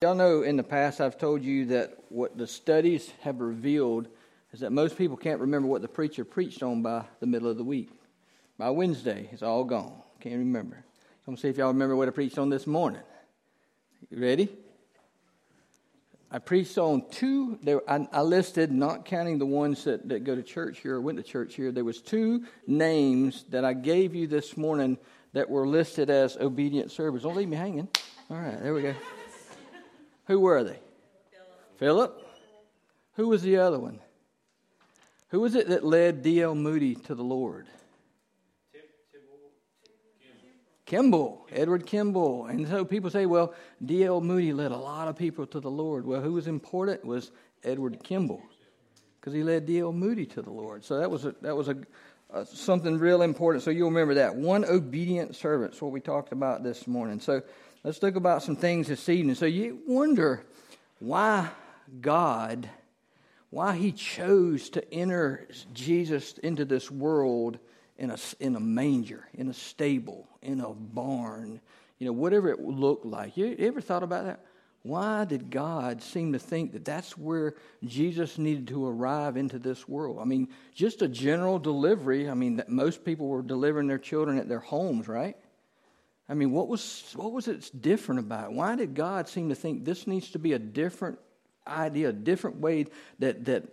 Y'all know in the past I've told you that what the studies have revealed is that most people can't remember what the preacher preached on by the middle of the week. By Wednesday, it's all gone. Can't remember. I'm to see if y'all remember what I preached on this morning. You ready? I preached on two. There, I, I, listed, not counting the ones that, that go to church here or went to church here. There was two names that I gave you this morning that were listed as obedient servants. Don't leave me hanging. All right, there we go. Who were they? Philip. Philip. Who was the other one? Who was it that led D.L. Moody to the Lord? Kimball, Edward Kimball. And so people say, well, D.L. Moody led a lot of people to the Lord. Well, who was important was Edward Kimball because he led D.L. Moody to the Lord. So that was, a, that was a, a, something real important. So you'll remember that. One obedient servant is what we talked about this morning. So let's talk about some things this evening. So you wonder why God, why he chose to enter Jesus into this world in a, in a manger, in a stable, in a barn, you know, whatever it looked like. You, you ever thought about that? Why did God seem to think that that's where Jesus needed to arrive into this world? I mean, just a general delivery. I mean, that most people were delivering their children at their homes, right? I mean, what was what was it different about? Why did God seem to think this needs to be a different idea, a different way that that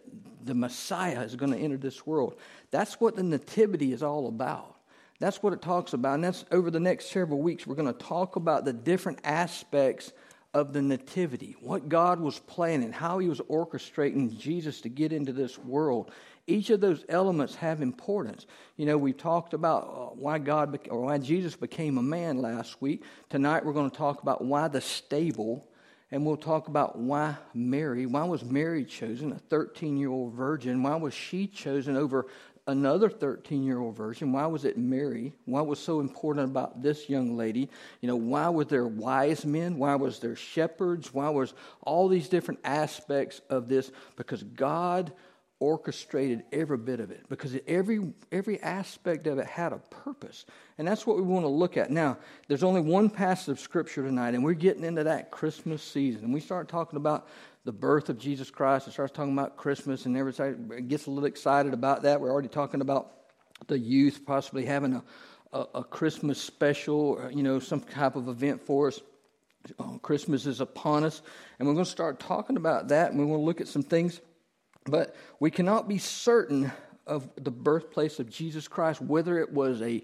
the Messiah is going to enter this world? That's what the nativity is all about. That's what it talks about. And that's over the next several weeks, we're going to talk about the different aspects of the nativity, what God was planning, how he was orchestrating Jesus to get into this world. Each of those elements have importance. You know, we've talked about uh, why God or why Jesus became a man last week. Tonight we're going to talk about why the stable and we'll talk about why Mary, why was Mary chosen, a 13 year old virgin? Why was she chosen over another 13 year old virgin. Why was it Mary? Why was so important about this young lady? You know, why were there wise men? Why was there shepherds? Why was all these different aspects of this? Because God orchestrated every bit of it because every every aspect of it had a purpose and that's what we want to look at now there's only one passage of scripture tonight and we're getting into that christmas season and we start talking about the birth of Jesus Christ and starts talking about Christmas, and everybody gets a little excited about that. We're already talking about the youth possibly having a, a, a Christmas special, or, you know, some type of event for us. Uh, Christmas is upon us, and we're going to start talking about that, and we're going to look at some things. But we cannot be certain of the birthplace of Jesus Christ, whether it was a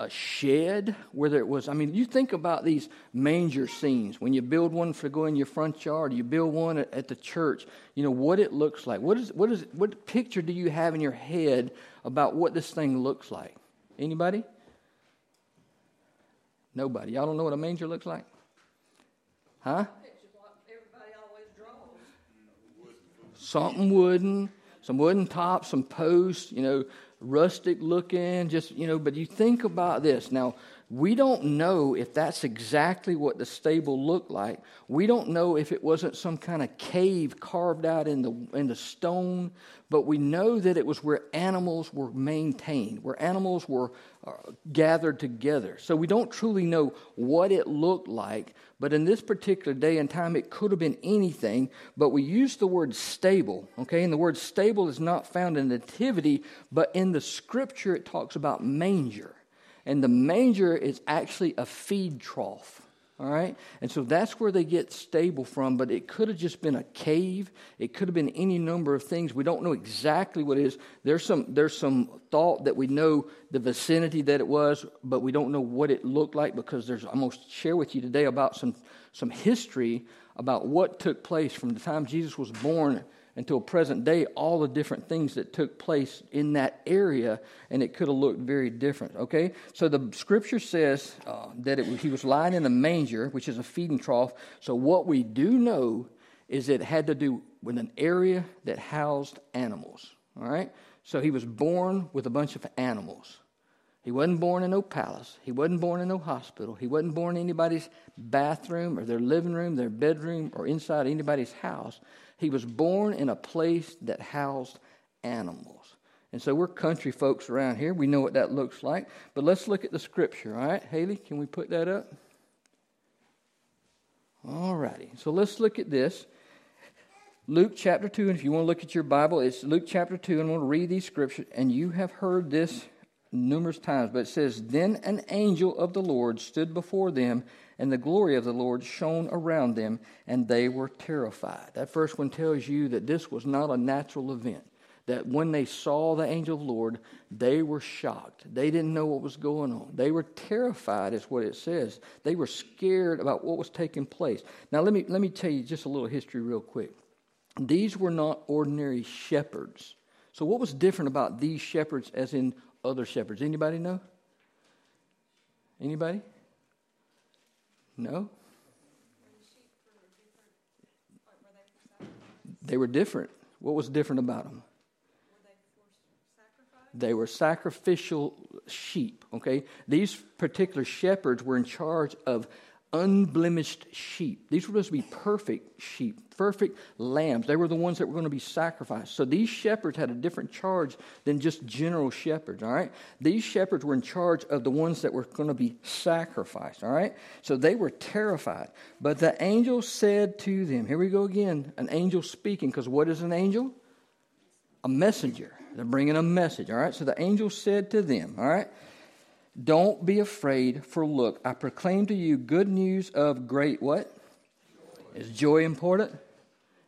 a shed, whether it was, I mean, you think about these manger scenes. When you build one for go in your front yard, you build one at, at, the church, you know, what it looks like. What, is, what, is, what picture do you have in your head about what this thing looks like? Anybody? Nobody. Y'all don't know what a manger looks like? Huh? Something wooden, some wooden top, some posts, you know, rustic looking, just, you know, but you think about this. Now, we don't know if that's exactly what the stable looked like. We don't know if it wasn't some kind of cave carved out in the, in the stone, but we know that it was where animals were maintained, where animals were uh, gathered together. So we don't truly know what it looked like, but in this particular day and time, it could have been anything, but we use the word stable, okay? And the word stable is not found in nativity, but in the scripture it talks about manger. And the manger is actually a feed trough. All right? And so that's where they get stable from, but it could have just been a cave. It could have been any number of things. We don't know exactly what it is. There's some, there's some thought that we know the vicinity that it was, but we don't know what it looked like because there's, I'm going to share with you today about some, some history about what took place from the time Jesus was born until present day all the different things that took place in that area, and it could have looked very different. Okay, so the scripture says uh, that it, he was lying in a manger, which is a feeding trough. So what we do know is it had to do with an area that housed animals. All right, so he was born with a bunch of animals. He wasn't born in no palace. He wasn't born in no hospital. He wasn't born in anybody's bathroom or their living room, their bedroom, or inside anybody's house. He was born in a place that housed animals. And so we're country folks around here. We know what that looks like. But let's look at the scripture, all right? Haley, can we put that up? All righty. So let's look at this. Luke chapter 2, and if you want to look at your Bible, it's Luke chapter 2, and I want to read these scriptures, and you have heard this numerous times, but it says, Then an angel of the Lord stood before them, and the glory of the Lord shone around them, and they were terrified. That first one tells you that this was not a natural event. That when they saw the angel of the Lord, they were shocked. They didn't know what was going on. They were terrified, is what it says. They were scared about what was taking place. Now, let me, let me tell you just a little history, real quick. These were not ordinary shepherds. So what was different about these shepherds as in other shepherds? Anybody know? Anybody? No? They were different. What was different about them? They were sacrificial sheep, okay? These particular shepherds were in charge of unblemished sheep. These were supposed to be perfect sheep, perfect lambs. They were the ones that were going to be sacrificed. So these shepherds had a different charge than just general shepherds, all right? These shepherds were in charge of the ones that were going to be sacrificed, all right? So they were terrified. But the angel said to them, here we go again, an angel speaking, because what is an angel? A messenger. They're bringing a message, all right? So the angel said to them, all right? Don't be afraid, for look, I proclaim to you good news of great what? Is joy important?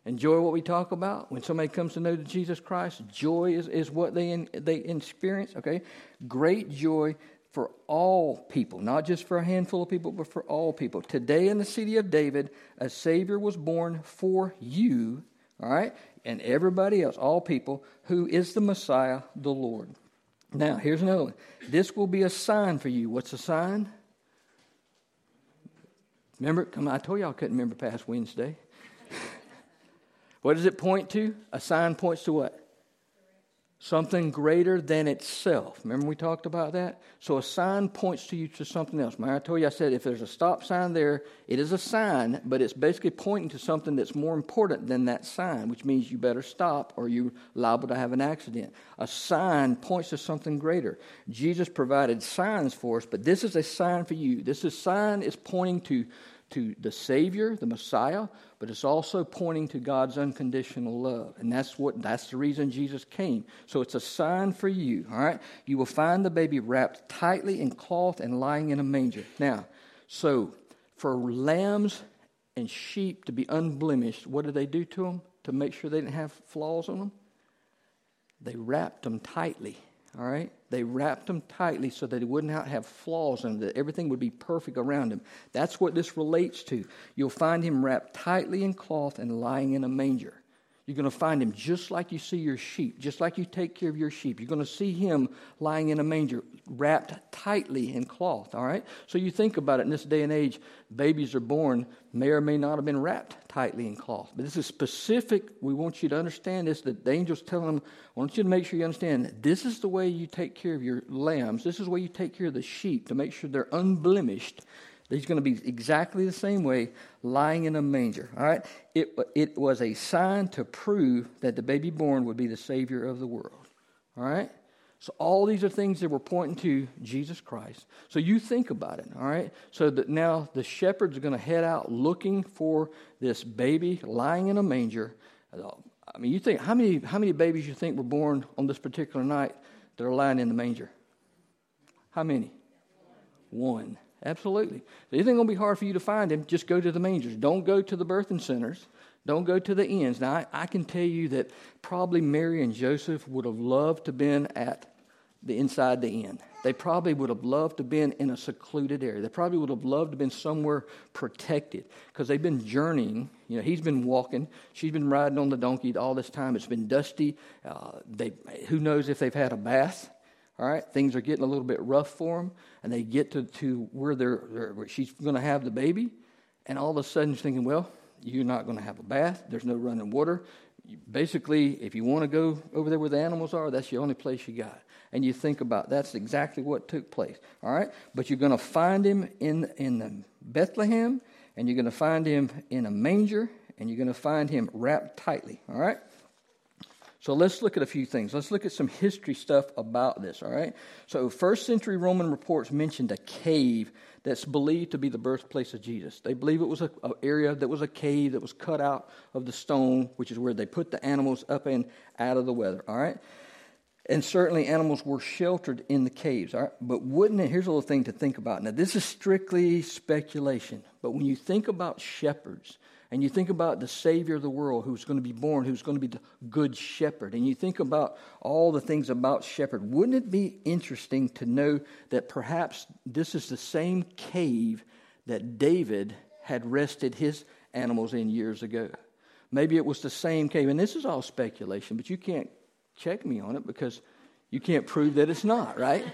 Enjoy what we talk about when somebody comes to know Jesus Christ. Joy is, is what they, in, they experience, okay? Great joy for all people, not just for a handful of people, but for all people. Today in the city of David, a Savior was born for you, all right? And everybody else, all people, who is the Messiah, the Lord. Now, here's another one. This will be a sign for you. What's a sign? Remember, come on, I told y'all I couldn't remember past Wednesday. what does it point to? A sign points to what? Something greater than itself. Remember we talked about that? So a sign points to you to something else. Remember I told you I said if there's a stop sign there, it is a sign, but it's basically pointing to something that's more important than that sign, which means you better stop or you're liable to have an accident. A sign points to something greater. Jesus provided signs for us, but this is a sign for you. This is sign is pointing to to the Savior, the Messiah, but it's also pointing to God's unconditional love. And that's what that's the reason Jesus came. So it's a sign for you, all right? You will find the baby wrapped tightly in cloth and lying in a manger. Now, so for lambs and sheep to be unblemished, what did they do to them to make sure they didn't have flaws on them? They wrapped them tightly all right? They wrapped them tightly so that he wouldn't have flaws in and that everything would be perfect around him. That's what this relates to. You'll find him wrapped tightly in cloth and lying in a manger. You're going to find him just like you see your sheep, just like you take care of your sheep. You're going to see him lying in a manger, wrapped tightly in cloth, all right? So you think about it in this day and age, babies are born, may or may not have been wrapped tightly in cloth. But this is specific. We want you to understand this. That the angel's telling them, I want you to make sure you understand this is the way you take care of your lambs. This is the way you take care of the sheep to make sure they're unblemished He's going to be exactly the same way, lying in a manger. All right? It, it was a sign to prove that the baby born would be the Savior of the world. All right? So all these are things that were pointing to Jesus Christ. So you think about it, all right? So that now the shepherds are going to head out looking for this baby lying in a manger. I mean, you think how many how many babies you think were born on this particular night that are lying in the manger? How many? One. Absolutely. If anything going to be hard for you to find him, just go to the mangers. Don't go to the birthing centers. Don't go to the inns. Now, I, I can tell you that probably Mary and Joseph would have loved to been at the inside the inn. They probably would have loved to been in a secluded area. They probably would have loved to been somewhere protected because they've been journeying. You know, he's been walking. She's been riding on the donkey all this time. It's been dusty. Uh, they, who knows if they've had a bath? All right, things are getting a little bit rough for them, and they get to, to where they're, where she's going to have the baby, and all of a sudden she's thinking, well, you're not going to have a bath. There's no running water. Basically, if you want to go over there where the animals are, that's the only place you got. And you think about that's exactly what took place. All right, but you're going to find him in in Bethlehem, and you're going to find him in a manger, and you're going to find him wrapped tightly. All right. So let's look at a few things. Let's look at some history stuff about this, all right? So, first century Roman reports mentioned a cave that's believed to be the birthplace of Jesus. They believe it was an area that was a cave that was cut out of the stone, which is where they put the animals up and out of the weather, all right? And certainly animals were sheltered in the caves, all right? But wouldn't it, here's a little thing to think about. Now, this is strictly speculation, but when you think about shepherds, and you think about the Savior of the world who's going to be born, who's going to be the Good Shepherd, and you think about all the things about Shepherd, wouldn't it be interesting to know that perhaps this is the same cave that David had rested his animals in years ago? Maybe it was the same cave, and this is all speculation, but you can't check me on it because you can't prove that it's not, right?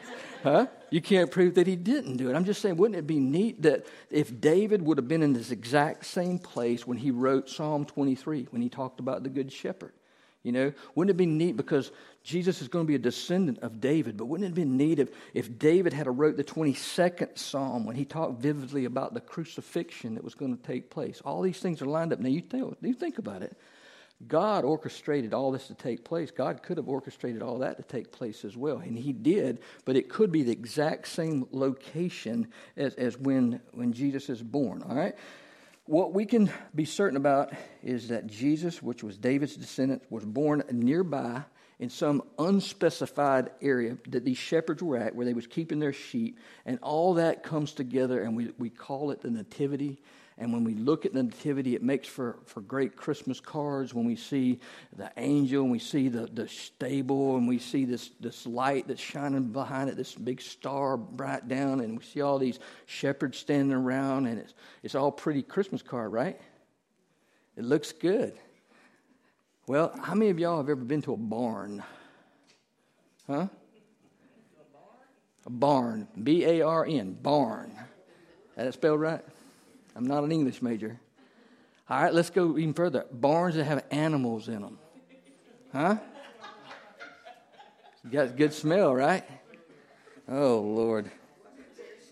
Huh? You can't prove that he didn't do it. I'm just saying, wouldn't it be neat that if David would have been in this exact same place when he wrote Psalm 23, when he talked about the Good Shepherd? You know, wouldn't it be neat because Jesus is going to be a descendant of David, but wouldn't it be neat if, if David had wrote the 22nd Psalm when he talked vividly about the crucifixion that was going to take place? All these things are lined up. Now, you think, you think about it. God orchestrated all this to take place. God could have orchestrated all that to take place as well, and He did, but it could be the exact same location as, as when, when Jesus is born, all right? What we can be certain about is that Jesus, which was David's descendant, was born nearby in some unspecified area that these shepherds were at, where they was keeping their sheep, and all that comes together, and we, we call it the Nativity and when we look at the Nativity, it makes for, for great Christmas cards. When we see the angel and we see the, the stable and we see this, this light that's shining behind it, this big star bright down, and we see all these shepherds standing around, and it's, it's all pretty Christmas card, right? It looks good. Well, how many of y'all have ever been to a barn? Huh? A barn. B A R N. Barn. That spelled right? I'm not an English major. All right, let's go even further. Barns that have animals in them. Huh? You got good smell, right? Oh, Lord.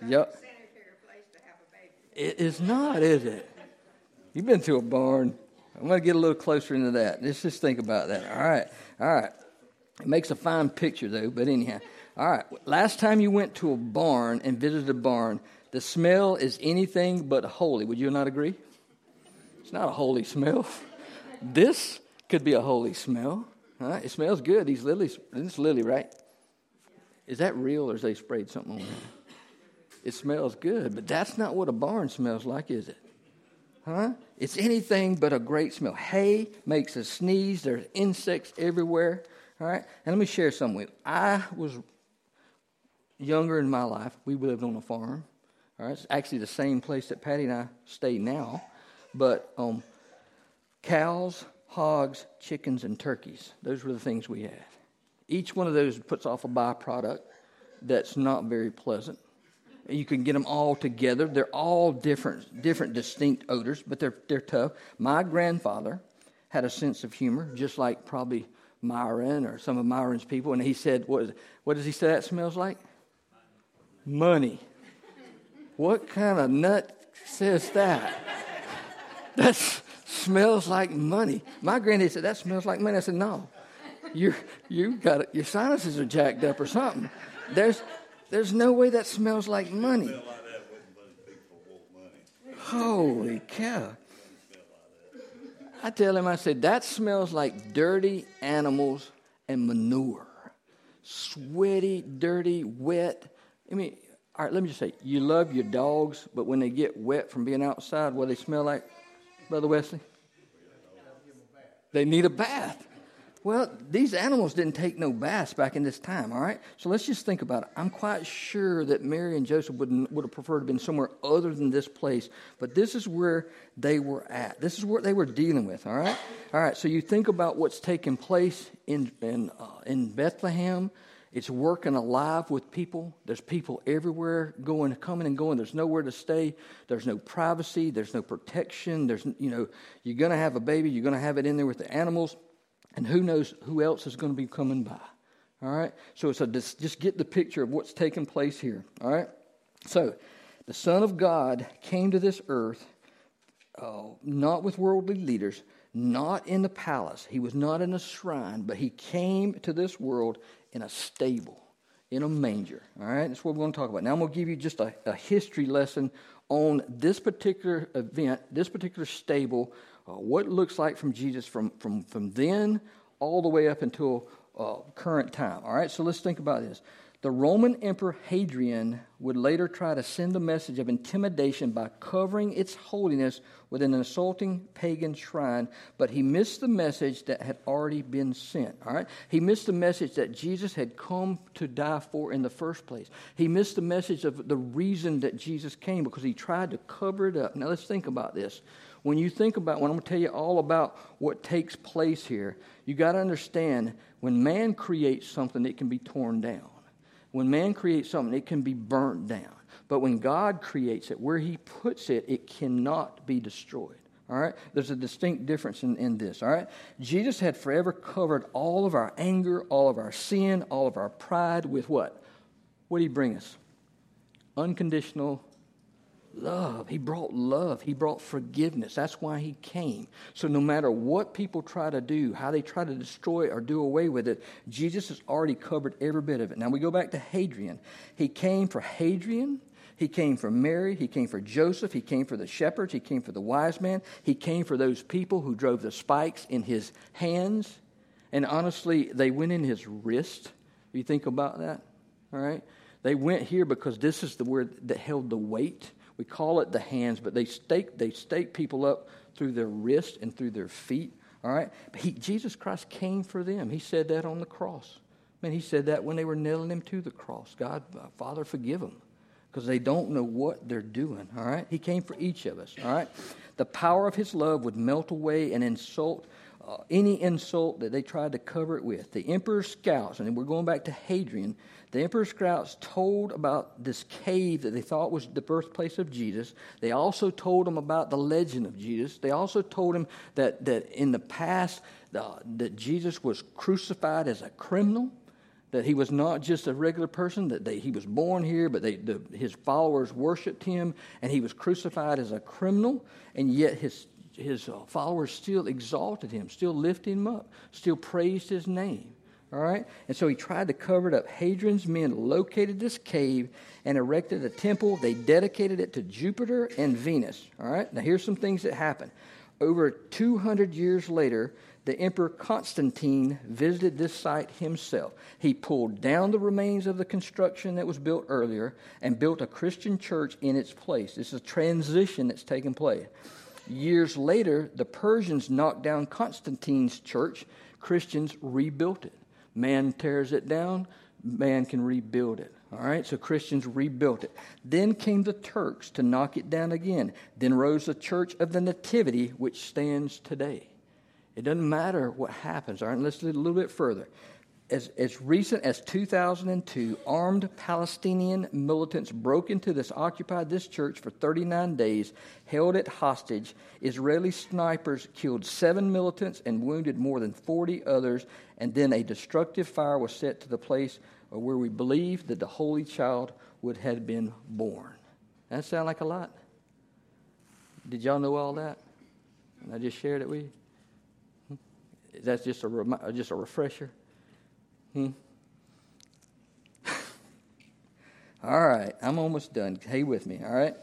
Yep. It is not, is it? You've been to a barn. I'm going to get a little closer into that. Let's just think about that. All right. All right. It makes a fine picture, though, but anyhow. All right. Last time you went to a barn and visited a barn, the smell is anything but holy. Would you not agree? It's not a holy smell. This could be a holy smell. Huh? It smells good. These lilies, this lily, right? Is that real or is they sprayed something on it? It smells good, but that's not what a barn smells like, is it? Huh? It's anything but a great smell. Hay makes us sneeze. There's insects everywhere. All right? And let me share something with you. I was younger in my life. We lived on a farm. All right, it's actually the same place that Patty and I stay now, but um, cows, hogs, chickens, and turkeys. Those were the things we had. Each one of those puts off a byproduct that's not very pleasant. You can get them all together. They're all different, different, distinct odors, but they're they're tough. My grandfather had a sense of humor, just like probably Myron or some of Myron's people, and he said, "What, what does he say that smells like? Money." What kind of nut says that? that smells like money. My granddad said, That smells like money. I said, No. you you got it. Your sinuses are jacked up or something. There's, there's no way that smells like money. Holy cow. I tell him, I said, that smells like dirty animals and manure. Sweaty, dirty, wet. I mean, all right, let me just say, you love your dogs, but when they get wet from being outside, what do they smell like, Brother Wesley? They need a bath. Well, these animals didn't take no baths back in this time, all right? So let's just think about it. I'm quite sure that Mary and Joseph would, would have preferred to have been somewhere other than this place, but this is where they were at. This is what they were dealing with, all right? All right, so you think about what's taking place in, in, uh, in Bethlehem, it's working alive with people. There's people everywhere going, coming and going. There's nowhere to stay. There's no privacy. There's no protection. There's, you know, you're going to have a baby. You're going to have it in there with the animals. And who knows who else is going to be coming by. All right? So it's a, just get the picture of what's taking place here. All right? So the Son of God came to this earth uh, not with worldly leaders, not in the palace. He was not in a shrine, but he came to this world in a stable, in a manger. All right, that's what we're going to talk about. Now I'm going to give you just a, a history lesson on this particular event, this particular stable, uh, what it looks like from Jesus from, from, from then all the way up until uh, current time. All right, so let's think about this. The Roman Emperor Hadrian would later try to send a message of intimidation by covering its holiness with an insulting pagan shrine, but he missed the message that had already been sent. All right? He missed the message that Jesus had come to die for in the first place. He missed the message of the reason that Jesus came because he tried to cover it up. Now let's think about this. When you think about when I'm going to tell you all about what takes place here, you got to understand when man creates something, it can be torn down. When man creates something, it can be burnt down. But when God creates it, where He puts it, it cannot be destroyed. All right? There's a distinct difference in, in this. All right? Jesus had forever covered all of our anger, all of our sin, all of our pride with what? What did He bring us? Unconditional love. He brought love. He brought forgiveness. That's why he came. So no matter what people try to do, how they try to destroy or do away with it, Jesus has already covered every bit of it. Now we go back to Hadrian. He came for Hadrian. He came for Mary. He came for Joseph. He came for the shepherds. He came for the wise man. He came for those people who drove the spikes in his hands. And honestly, they went in his wrist. You think about that? All right? They went here because this is the word that held the weight. We call it the hands, but they stake, they stake people up through their wrists and through their feet. All right? But he, Jesus Christ came for them. He said that on the cross. Man, he said that when they were nailing him to the cross. God, uh, Father, forgive them because they don't know what they're doing. All right? He came for each of us. All right? The power of his love would melt away and insult uh, any insult that they tried to cover it with. The emperor's scouts, and we're going back to Hadrian, the emperor's scouts told about this cave that they thought was the birthplace of Jesus. They also told him about the legend of Jesus. They also told him that, that in the past, that Jesus was crucified as a criminal that he was not just a regular person, that they, he was born here, but they, the, his followers worshiped him, and he was crucified as a criminal, and yet his his uh, followers still exalted him, still lifted him up, still praised his name. All right? And so he tried to cover it up. Hadrian's men located this cave and erected a temple. They dedicated it to Jupiter and Venus. All right? Now, here's some things that happened. Over 200 years later, the Emperor Constantine visited this site himself. He pulled down the remains of the construction that was built earlier and built a Christian church in its place. This is a transition that's taken place. Years later, the Persians knocked down Constantine's church. Christians rebuilt it. Man tears it down, man can rebuild it. All right, so Christians rebuilt it. Then came the Turks to knock it down again. Then rose the Church of the Nativity, which stands today. It doesn't matter what happens. All right, let's look a little bit further as, as recent as 2002, armed Palestinian militants broke into this, occupied this church for 39 days, held it hostage. Israeli snipers killed seven militants and wounded more than 40 others, and then a destructive fire was set to the place where we believe that the Holy Child would have been born. That sound like a lot? Did y'all know all that? And I just shared it with you. Hmm? That's just a just a refresher. Hmm? all right, I'm almost done. Hey with me, all right?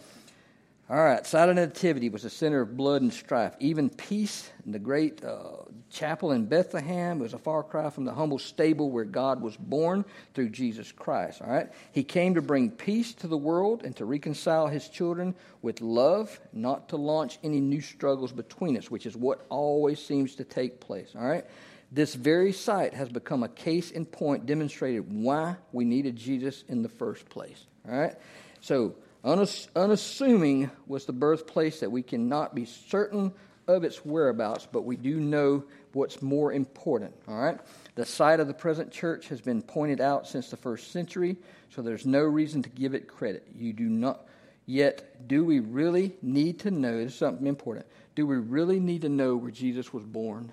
All right, site of nativity was a center of blood and strife. Even peace in the great uh, chapel in Bethlehem was a far cry from the humble stable where God was born through Jesus Christ. All right, He came to bring peace to the world and to reconcile His children with love, not to launch any new struggles between us, which is what always seems to take place. All right, this very site has become a case in point demonstrated why we needed Jesus in the first place. All right? So, unass- unassuming was the birthplace that we cannot be certain of its whereabouts, but we do know what's more important. All right? The site of the present church has been pointed out since the first century, so there's no reason to give it credit. You do not. Yet, do we really need to know? This is something important. Do we really need to know where Jesus was born?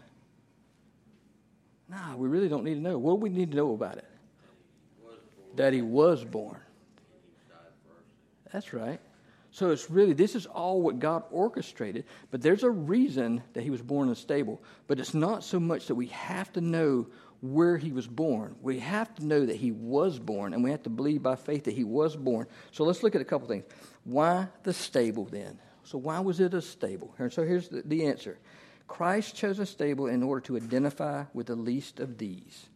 No, we really don't need to know. What do we need to know about it? That he was born. That's right. So it's really, this is all what God orchestrated. But there's a reason that he was born in a stable. But it's not so much that we have to know where he was born. We have to know that he was born, and we have to believe by faith that he was born. So let's look at a couple things. Why the stable then? So, why was it a stable? And So, here's the, the answer Christ chose a stable in order to identify with the least of these.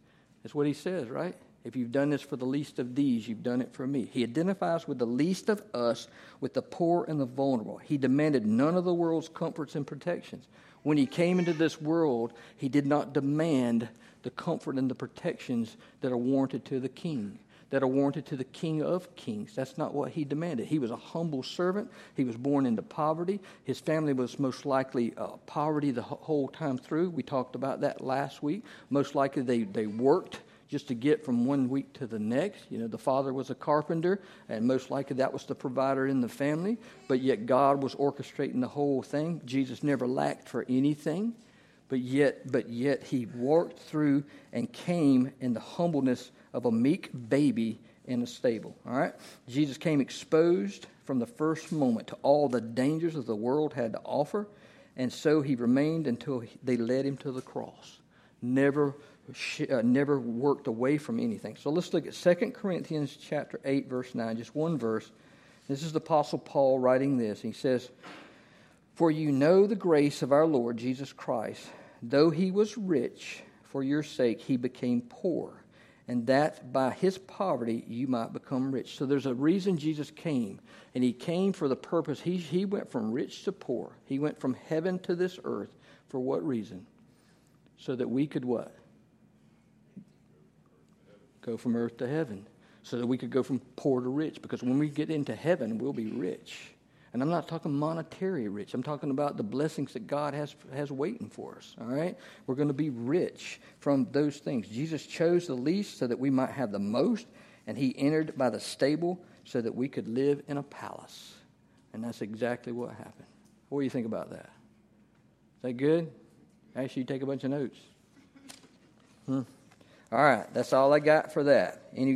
That's what he says, right? If you've done this for the least of these, you've done it for me. He identifies with the least of us, with the poor and the vulnerable. He demanded none of the world's comforts and protections. When he came into this world, he did not demand the comfort and the protections that are warranted to the king, that are warranted to the king of kings. That's not what he demanded. He was a humble servant. He was born into poverty. His family was most likely uh, poverty the whole time through. We talked about that last week. Most likely they, they worked just to get from one week to the next. You know, the father was a carpenter, and most likely that was the provider in the family, but yet God was orchestrating the whole thing. Jesus never lacked for anything, but yet, but yet he walked through and came in the humbleness of a meek baby in a stable. All right? Jesus came exposed from the first moment to all the dangers that the world had to offer, and so he remained until they led him to the cross. Never uh, never worked away from anything. So let's look at 2 Corinthians chapter 8 verse 9, just one verse. This is the apostle Paul writing this. He says, "For you know the grace of our Lord Jesus Christ, though he was rich, for your sake he became poor, and that by his poverty you might become rich." So there's a reason Jesus came, and he came for the purpose he he went from rich to poor. He went from heaven to this earth for what reason? So that we could what? go from earth to heaven so that we could go from poor to rich. Because when we get into heaven, we'll be rich. And I'm not talking monetary rich. I'm talking about the blessings that God has, has waiting for us. All right? We're going to be rich from those things. Jesus chose the least so that we might have the most, and he entered by the stable so that we could live in a palace. And that's exactly what happened. What do you think about that? Is that good? Actually, you take a bunch of notes. Hmm. All right, that's all I got for that. Any